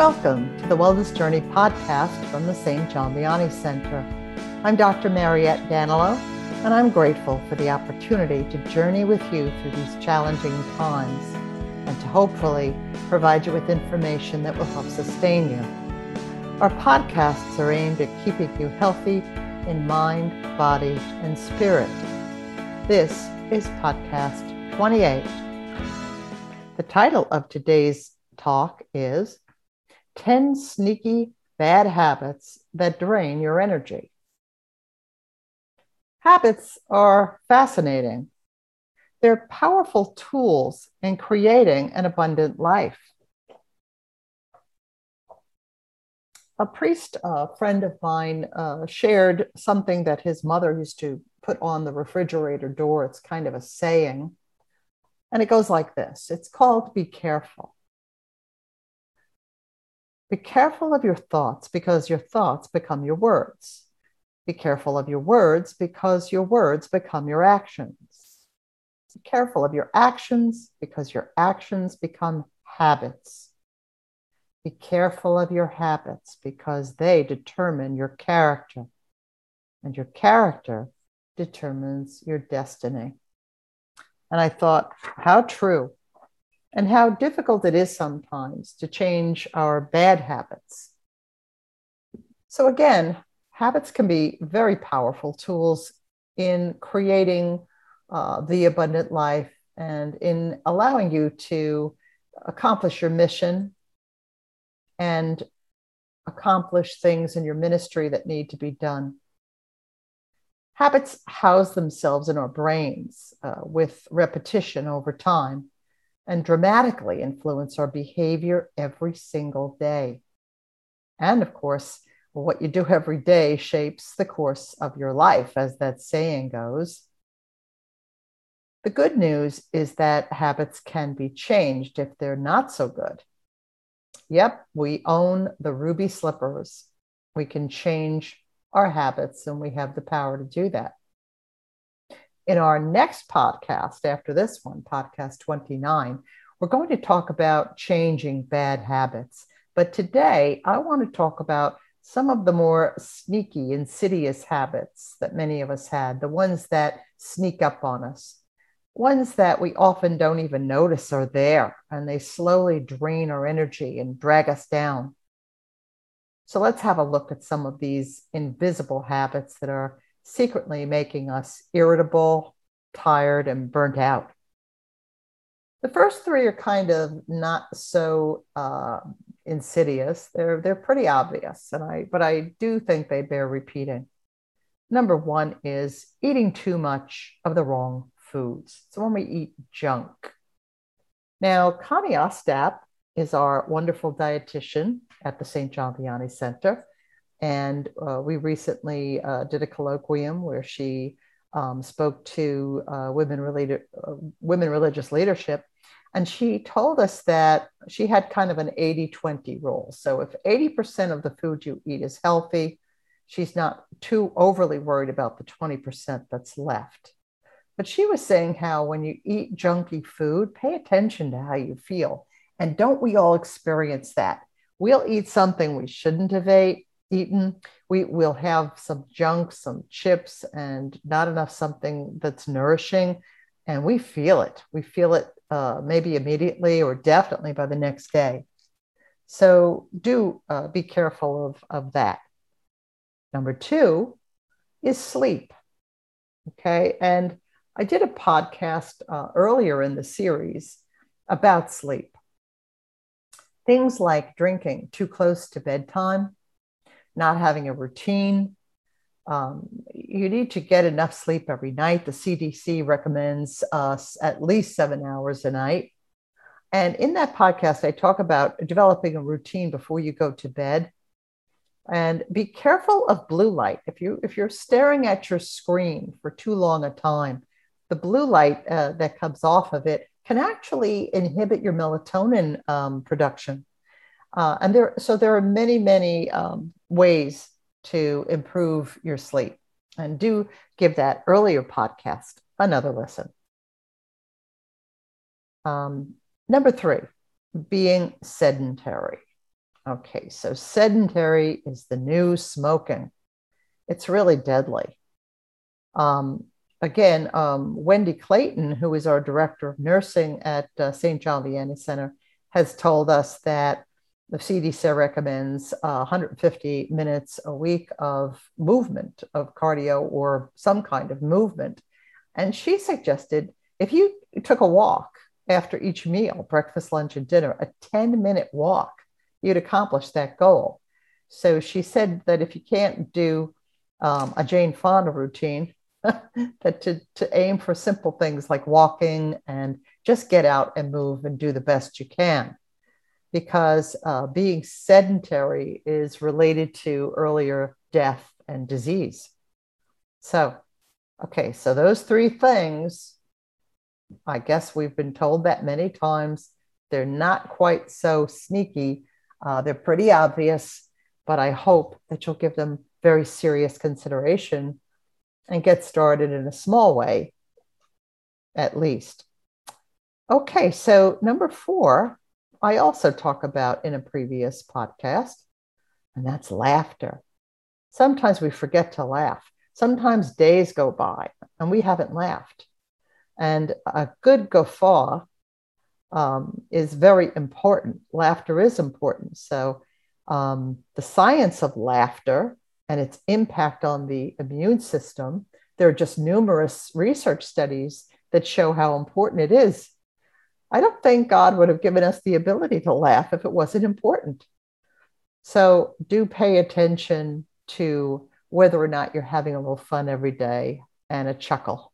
Welcome to the Wellness Journey podcast from the St. John Vianney Center. I'm Dr. Mariette Danilo, and I'm grateful for the opportunity to journey with you through these challenging times and to hopefully provide you with information that will help sustain you. Our podcasts are aimed at keeping you healthy in mind, body, and spirit. This is podcast 28. The title of today's talk is 10 sneaky bad habits that drain your energy. Habits are fascinating. They're powerful tools in creating an abundant life. A priest, a friend of mine, uh, shared something that his mother used to put on the refrigerator door. It's kind of a saying. And it goes like this It's called Be Careful. Be careful of your thoughts because your thoughts become your words. Be careful of your words because your words become your actions. Be careful of your actions because your actions become habits. Be careful of your habits because they determine your character, and your character determines your destiny. And I thought, how true and how difficult it is sometimes to change our bad habits. So, again, habits can be very powerful tools in creating uh, the abundant life and in allowing you to accomplish your mission and accomplish things in your ministry that need to be done. Habits house themselves in our brains uh, with repetition over time and dramatically influence our behavior every single day. And of course, what you do every day shapes the course of your life, as that saying goes. The good news is that habits can be changed if they're not so good. Yep, we own the ruby slippers. We can change our habits, and we have the power to do that. In our next podcast, after this one, podcast 29, we're going to talk about changing bad habits. But today, I want to talk about some of the more sneaky, insidious habits that many of us had, the ones that sneak up on us, ones that we often don't even notice are there, and they slowly drain our energy and drag us down. So let's have a look at some of these invisible habits that are secretly making us irritable, tired, and burnt out. The first three are kind of not so uh, insidious. They're they're pretty obvious, and I but I do think they bear repeating. Number one is eating too much of the wrong foods. So when we eat junk. Now, Connie Ostap is our wonderful dietitian at the St. John Vianney Center. And uh, we recently uh, did a colloquium where she um, spoke to uh, women related uh, women religious leadership, and she told us that she had kind of an 80-20 rule. So if 80% of the food you eat is healthy, she's not too overly worried about the 20% that's left. But she was saying how when you eat junky food, pay attention to how you feel. And don't we all experience that? We'll eat something we shouldn't have ate eaten. We will have some junk, some chips, and not enough something that's nourishing. And we feel it. We feel it uh, maybe immediately or definitely by the next day. So do uh, be careful of, of that. Number two is sleep. Okay. And I did a podcast uh, earlier in the series about sleep. Things like drinking too close to bedtime not having a routine. Um, you need to get enough sleep every night. The CDC recommends us at least seven hours a night. And in that podcast, I talk about developing a routine before you go to bed. And be careful of blue light. If you if you're staring at your screen for too long a time, the blue light uh, that comes off of it can actually inhibit your melatonin um, production. Uh, and there, so there are many, many um, ways to improve your sleep. And do give that earlier podcast another listen. Um, number three, being sedentary. Okay, so sedentary is the new smoking. It's really deadly. Um, again, um, Wendy Clayton, who is our director of nursing at uh, St. John Vianney Center, has told us that the CDC recommends uh, 150 minutes a week of movement, of cardio or some kind of movement. And she suggested if you took a walk after each meal, breakfast, lunch, and dinner, a 10 minute walk, you'd accomplish that goal. So she said that if you can't do um, a Jane Fonda routine, that to, to aim for simple things like walking and just get out and move and do the best you can. Because uh, being sedentary is related to earlier death and disease. So, okay, so those three things, I guess we've been told that many times. They're not quite so sneaky, uh, they're pretty obvious, but I hope that you'll give them very serious consideration and get started in a small way, at least. Okay, so number four, I also talk about in a previous podcast, and that's laughter. Sometimes we forget to laugh. Sometimes days go by and we haven't laughed. And a good guffaw um, is very important. Laughter is important. So, um, the science of laughter and its impact on the immune system. There are just numerous research studies that show how important it is. I don't think God would have given us the ability to laugh if it wasn't important. So do pay attention to whether or not you're having a little fun every day and a chuckle.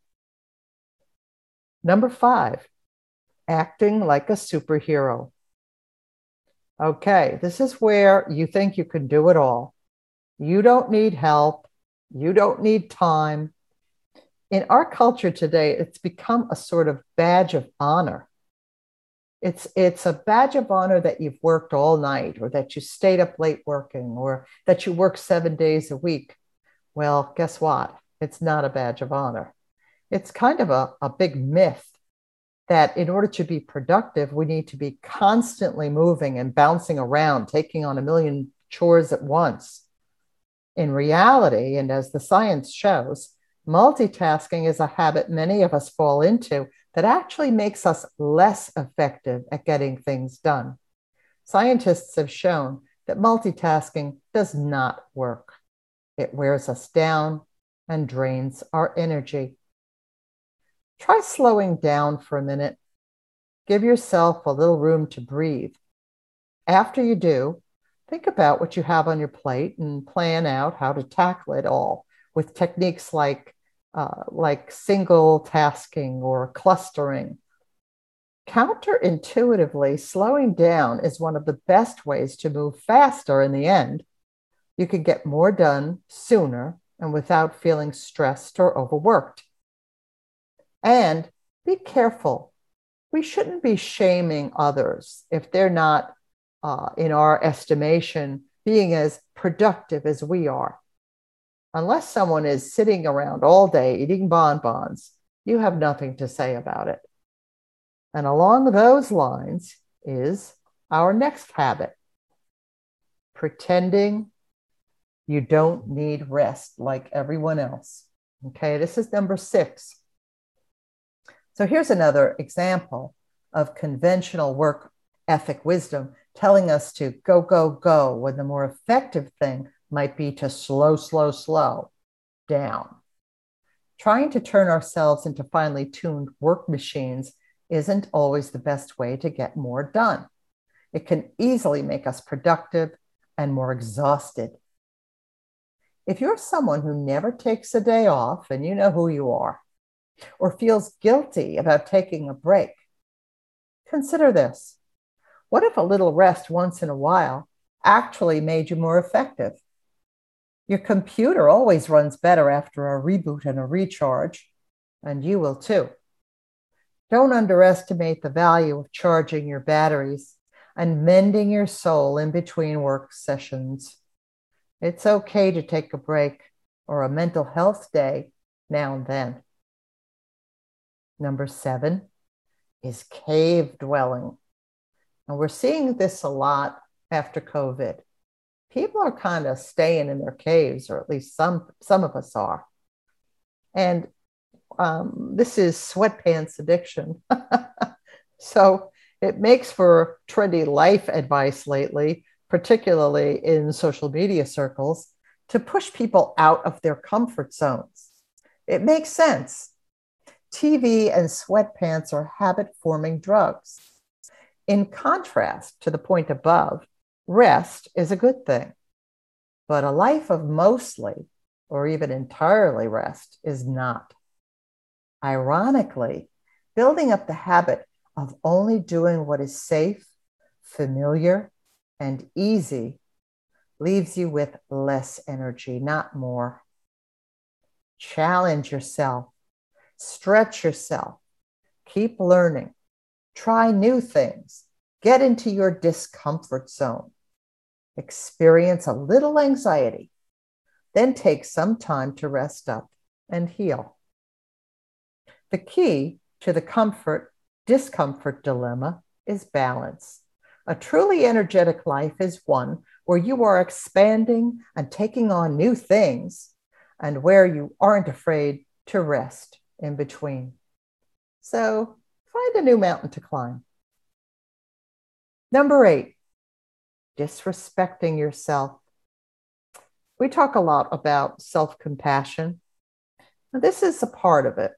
Number five, acting like a superhero. Okay, this is where you think you can do it all. You don't need help. You don't need time. In our culture today, it's become a sort of badge of honor. It's, it's a badge of honor that you've worked all night or that you stayed up late working or that you work seven days a week. Well, guess what? It's not a badge of honor. It's kind of a, a big myth that in order to be productive, we need to be constantly moving and bouncing around, taking on a million chores at once. In reality, and as the science shows, multitasking is a habit many of us fall into that actually makes us less effective at getting things done. Scientists have shown that multitasking does not work. It wears us down and drains our energy. Try slowing down for a minute. Give yourself a little room to breathe. After you do, think about what you have on your plate and plan out how to tackle it all with techniques like uh, like single tasking or clustering. Counterintuitively, slowing down is one of the best ways to move faster in the end. You can get more done sooner and without feeling stressed or overworked. And be careful. We shouldn't be shaming others if they're not uh, in our estimation, being as productive as we are. Unless someone is sitting around all day eating bonbons, you have nothing to say about it. And along those lines is our next habit pretending you don't need rest like everyone else. Okay, this is number six. So here's another example of conventional work ethic wisdom telling us to go, go, go, when the more effective thing might be to slow, slow, slow down. Trying to turn ourselves into finely tuned work machines isn't always the best way to get more done. It can easily make us productive and more exhausted. If you're someone who never takes a day off, and you know who you are, or feels guilty about taking a break, consider this. What if a little rest once in a while actually made you more effective? Your computer always runs better after a reboot and a recharge, and you will too. Don't underestimate the value of charging your batteries and mending your soul in between work sessions. It's okay to take a break or a mental health day now and then. Number seven is cave dwelling. And we're seeing this a lot after COVID. People are kind of staying in their caves, or at least some some of us are. And um, this is sweatpants addiction. so it makes for trendy life advice lately, particularly in social media circles, to push people out of their comfort zones. It makes sense. TV and sweatpants are habit forming drugs. In contrast to the point above, rest is a good thing. But a life of mostly or even entirely rest is not. Ironically, building up the habit of only doing what is safe, familiar, and easy leaves you with less energy, not more. Challenge yourself, stretch yourself, keep learning, try new things, get into your discomfort zone, experience a little anxiety, then take some time to rest up and heal. The key to the comfort discomfort dilemma is balance. A truly energetic life is one where you are expanding and taking on new things and where you aren't afraid to rest in between. So find a new mountain to climb. Number eight, disrespecting yourself. We talk a lot about self compassion. This is a part of it.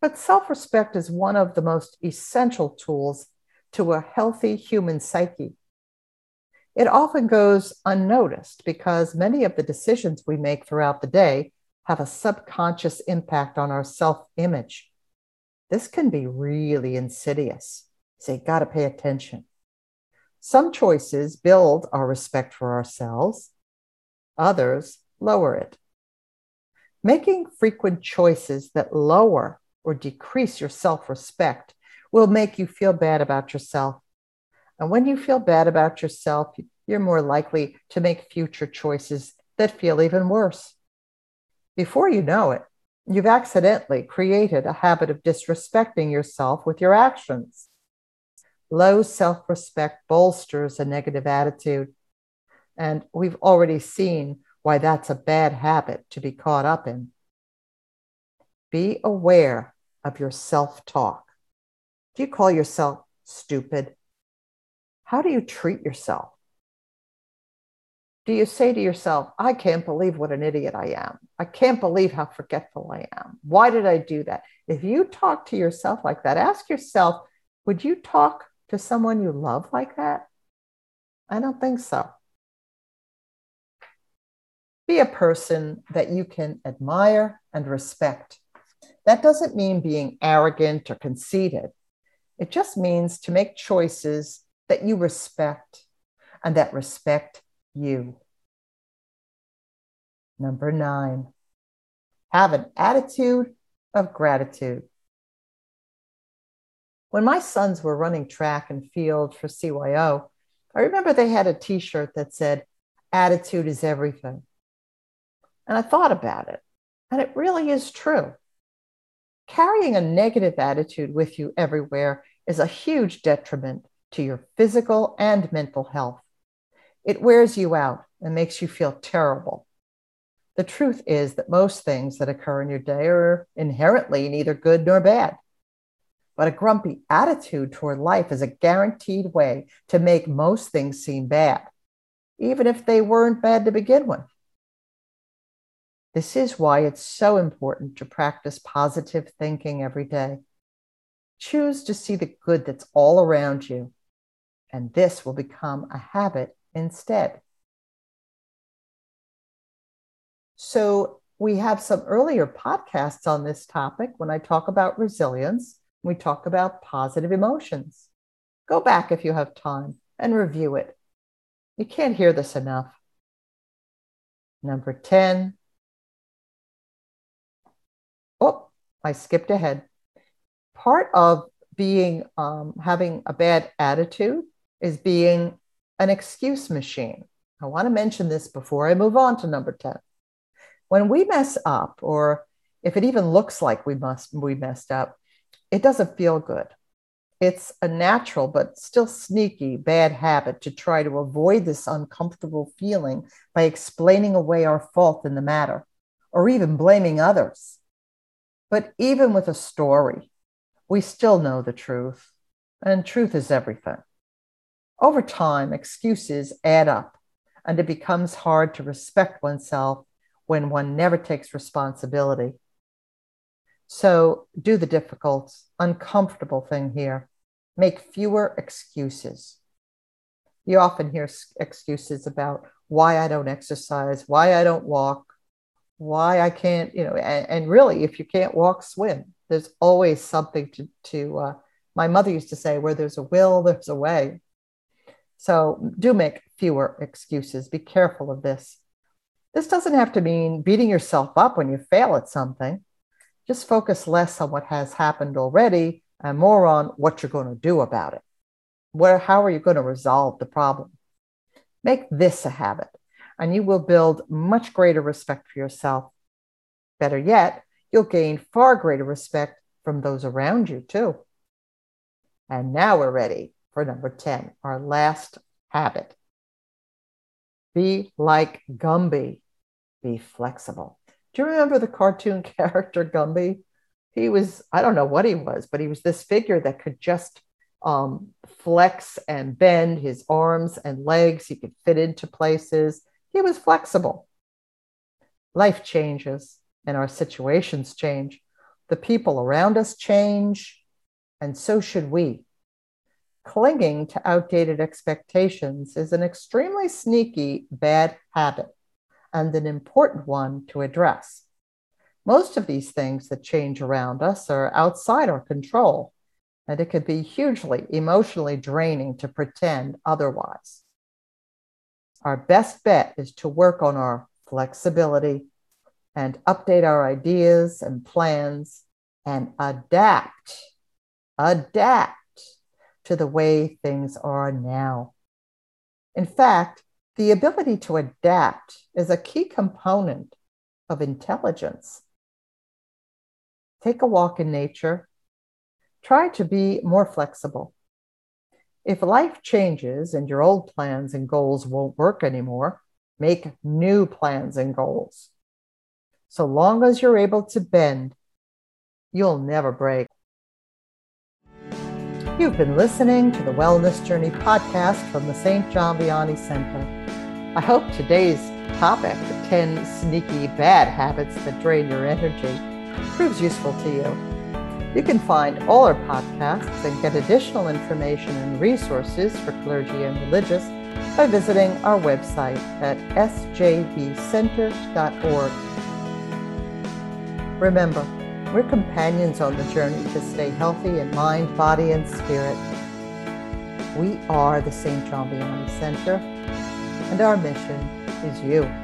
But self respect is one of the most essential tools to a healthy human psyche. It often goes unnoticed because many of the decisions we make throughout the day have a subconscious impact on our self image. This can be really insidious, so you got to pay attention. Some choices build our respect for ourselves, others lower it. Making frequent choices that lower or decrease your self respect will make you feel bad about yourself. And when you feel bad about yourself, you're more likely to make future choices that feel even worse. Before you know it, you've accidentally created a habit of disrespecting yourself with your actions. Low self respect bolsters a negative attitude. And we've already seen why that's a bad habit to be caught up in. Be aware of your self talk. Do you call yourself stupid? How do you treat yourself? Do you say to yourself, I can't believe what an idiot I am? I can't believe how forgetful I am. Why did I do that? If you talk to yourself like that, ask yourself, would you talk to someone you love like that? I don't think so. Be a person that you can admire and respect. That doesn't mean being arrogant or conceited. It just means to make choices that you respect and that respect you. Number nine, have an attitude of gratitude. When my sons were running track and field for CYO, I remember they had a t shirt that said, Attitude is everything. And I thought about it, and it really is true. Carrying a negative attitude with you everywhere is a huge detriment to your physical and mental health. It wears you out and makes you feel terrible. The truth is that most things that occur in your day are inherently neither good nor bad. But a grumpy attitude toward life is a guaranteed way to make most things seem bad, even if they weren't bad to begin with. This is why it's so important to practice positive thinking every day. Choose to see the good that's all around you, and this will become a habit instead. So, we have some earlier podcasts on this topic when I talk about resilience. We talk about positive emotions. Go back if you have time and review it. You can't hear this enough. Number 10, Oh, I skipped ahead. Part of being um, having a bad attitude is being an excuse machine. I want to mention this before I move on to number 10. When we mess up, or if it even looks like we must we messed up, it doesn't feel good. It's a natural but still sneaky bad habit to try to avoid this uncomfortable feeling by explaining away our fault in the matter or even blaming others. But even with a story, we still know the truth, and truth is everything. Over time, excuses add up, and it becomes hard to respect oneself when one never takes responsibility. So, do the difficult, uncomfortable thing here make fewer excuses. You often hear excuses about why I don't exercise, why I don't walk, why I can't, you know, and, and really, if you can't walk, swim. There's always something to, to uh, my mother used to say, where there's a will, there's a way. So do make fewer excuses. Be careful of this. This doesn't have to mean beating yourself up when you fail at something. Just focus less on what has happened already and more on what you're going to do about it. Where, how are you going to resolve the problem? Make this a habit, and you will build much greater respect for yourself. Better yet, you'll gain far greater respect from those around you, too. And now we're ready for number 10, our last habit. Be like Gumby, be flexible. Do you remember the cartoon character Gumby? he was i don't know what he was but he was this figure that could just um, flex and bend his arms and legs. He could fit into places. He was flexible. Life changes and our situations change. The people around us change and so should we. Clinging to outdated expectations is an extremely sneaky bad habit and an important one to address most of these things that change around us are outside our control, and it can be hugely emotionally draining to pretend otherwise. Our best bet is to work on our flexibility and update our ideas and plans and adapt, adapt to the way things are now. In fact, the ability to adapt is a key component of intelligence take a walk in nature, try to be more flexible. If life changes and your old plans and goals won't work anymore, make new plans and goals. So long as you're able to bend, you'll never break. You've been listening to the Wellness Journey podcast from the St. John Vianney Center. I hope today's topic, the 10 sneaky bad habits that drain your energy, proves useful to you. You can find all our podcasts and get additional information and resources for clergy and religious by visiting our website at sjvcenter.org. Remember, we're companions on the journey to stay healthy in mind, body, and spirit. We are the St. John Vianney Center, and our mission is you.